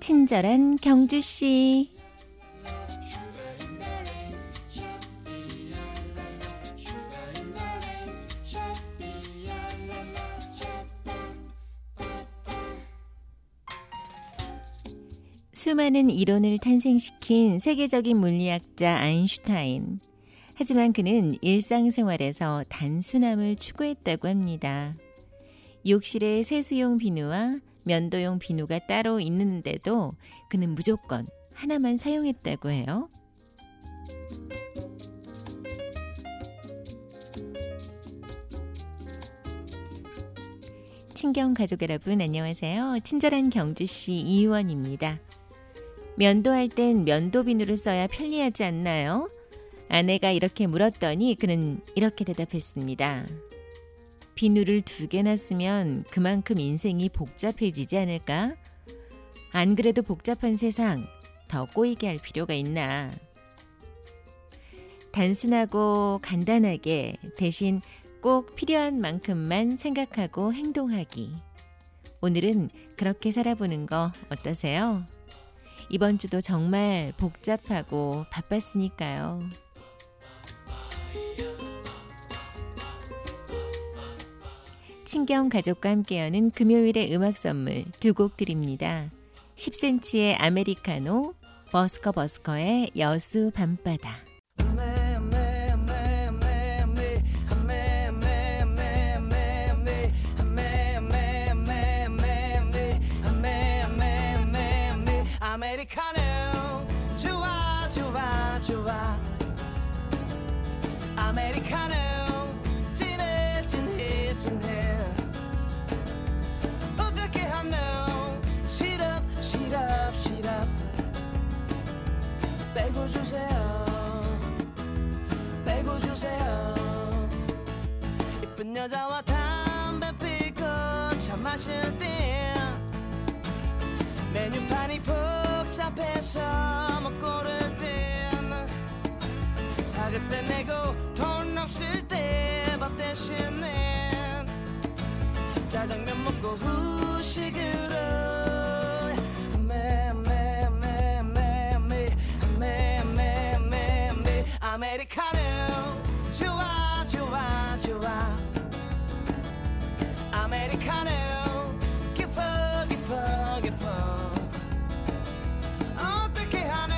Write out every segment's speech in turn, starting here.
친절한 경주 씨. 수많은 이론을 탄생시킨 세계적인 물리학자 아인슈타인. 하지만 그는 일상생활에서 단순함을 추구했다고 합니다. 욕실에 세수용 비누와 면도용 비누가 따로 있는데도 그는 무조건 하나만 사용했다고 해요. 친경 가족 여러분 안녕하세요. 친절한 경주시 이의원입니다. 면도할 땐 면도 비누를 써야 편리하지 않나요? 아내가 이렇게 물었더니 그는 이렇게 대답했습니다. 비누를 두 개나 쓰면 그만큼 인생이 복잡해지지 않을까? 안 그래도 복잡한 세상 더 꼬이게 할 필요가 있나? 단순하고 간단하게 대신 꼭 필요한 만큼만 생각하고 행동하기. 오늘은 그렇게 살아보는 거 어떠세요? 이번 주도 정말 복잡하고 바빴으니까요. 친경 가족과 함께하는 금요일의 음악 선물 두 곡 드립니다. 10cm의 아메리카노, 버스커 버스커의 여수 밤바다. 주세요. 빼고 주세요. 이쁜 여자와 담배 피고 차 마실 때 메뉴판이 복잡해서 못 고를 땐 사글세 내고 돈 없을 때 밥 대신에 짜장면 먹고 후식으로 아메리카노. 좋아 좋아 좋아. 아메리카노. 기뻐 기뻐 기뻐. 어떻게 하노?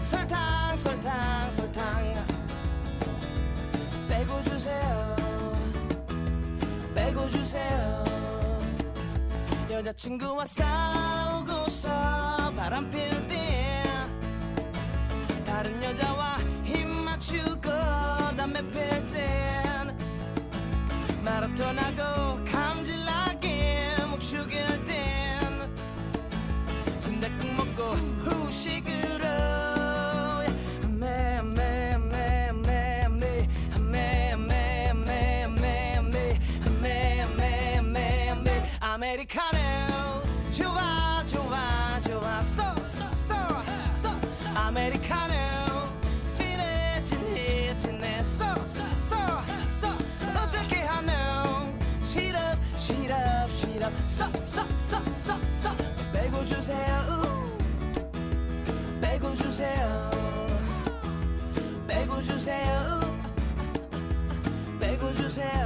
설탕 설탕 설탕. 빼고 주세요. 빼고 주세요. 여자친구와 싸우고서 바람 필 때 다른 여자와 담배 필땐 마라톤하고 감질나게 목 죽일 땐 순댓국 먹고 후식으로 아메리카노 좋아 시럽. 쏘쏘쏘쏘쏘 빼고 주세요. 빼고 주세요. 빼고 주세요. 빼고 주세요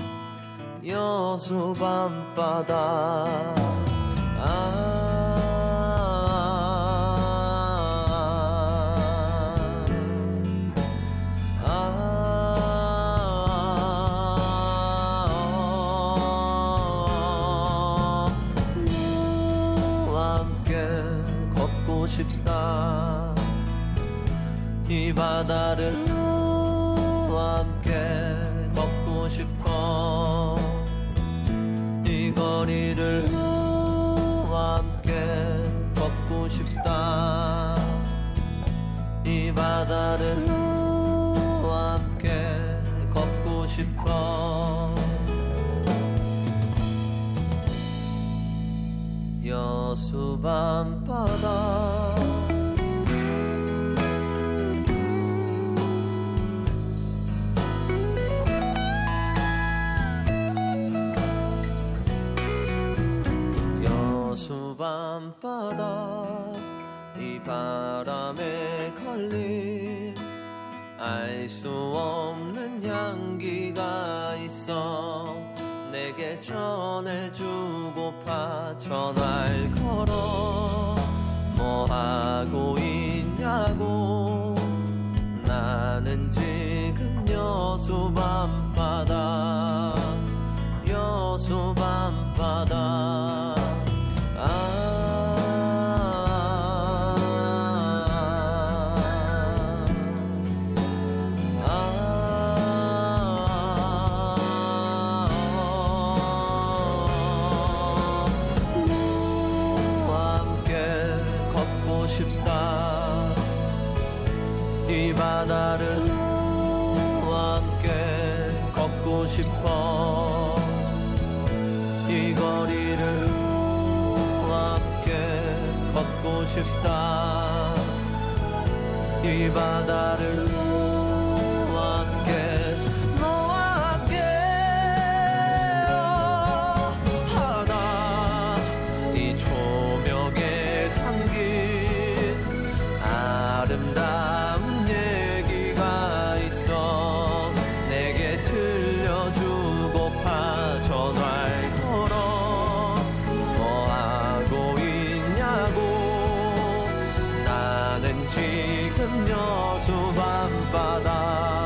여수 밤바다. 아, 아, 아. 아 함께 걷고 싶다. 바다를 너와 함께 걷고 싶어. 싶다. 이 바다를 너와 함께 걷고 싶어. 여수 밤바다. 여수 밤바다 알 수 없는 향기가 있어 내게 전해주고파 전화를 걸어 뭐 하고 있냐고 나는 지금 여수 밤바다 싶어. 이 거리를 함께 걷고 싶다. 이 바다를 너와 함께 하나 이조 지금 여수 밤바다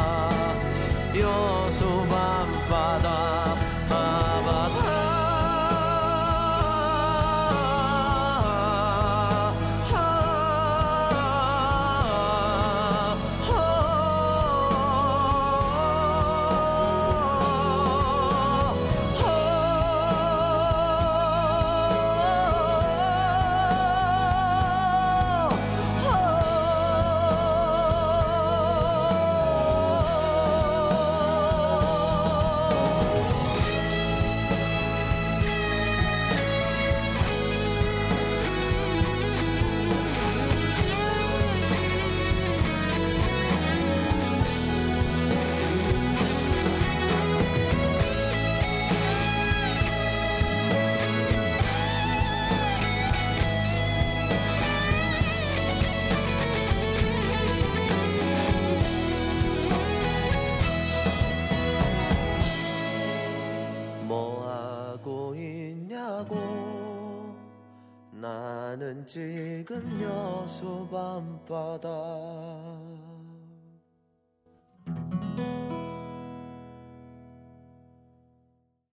지금 여수 밤바다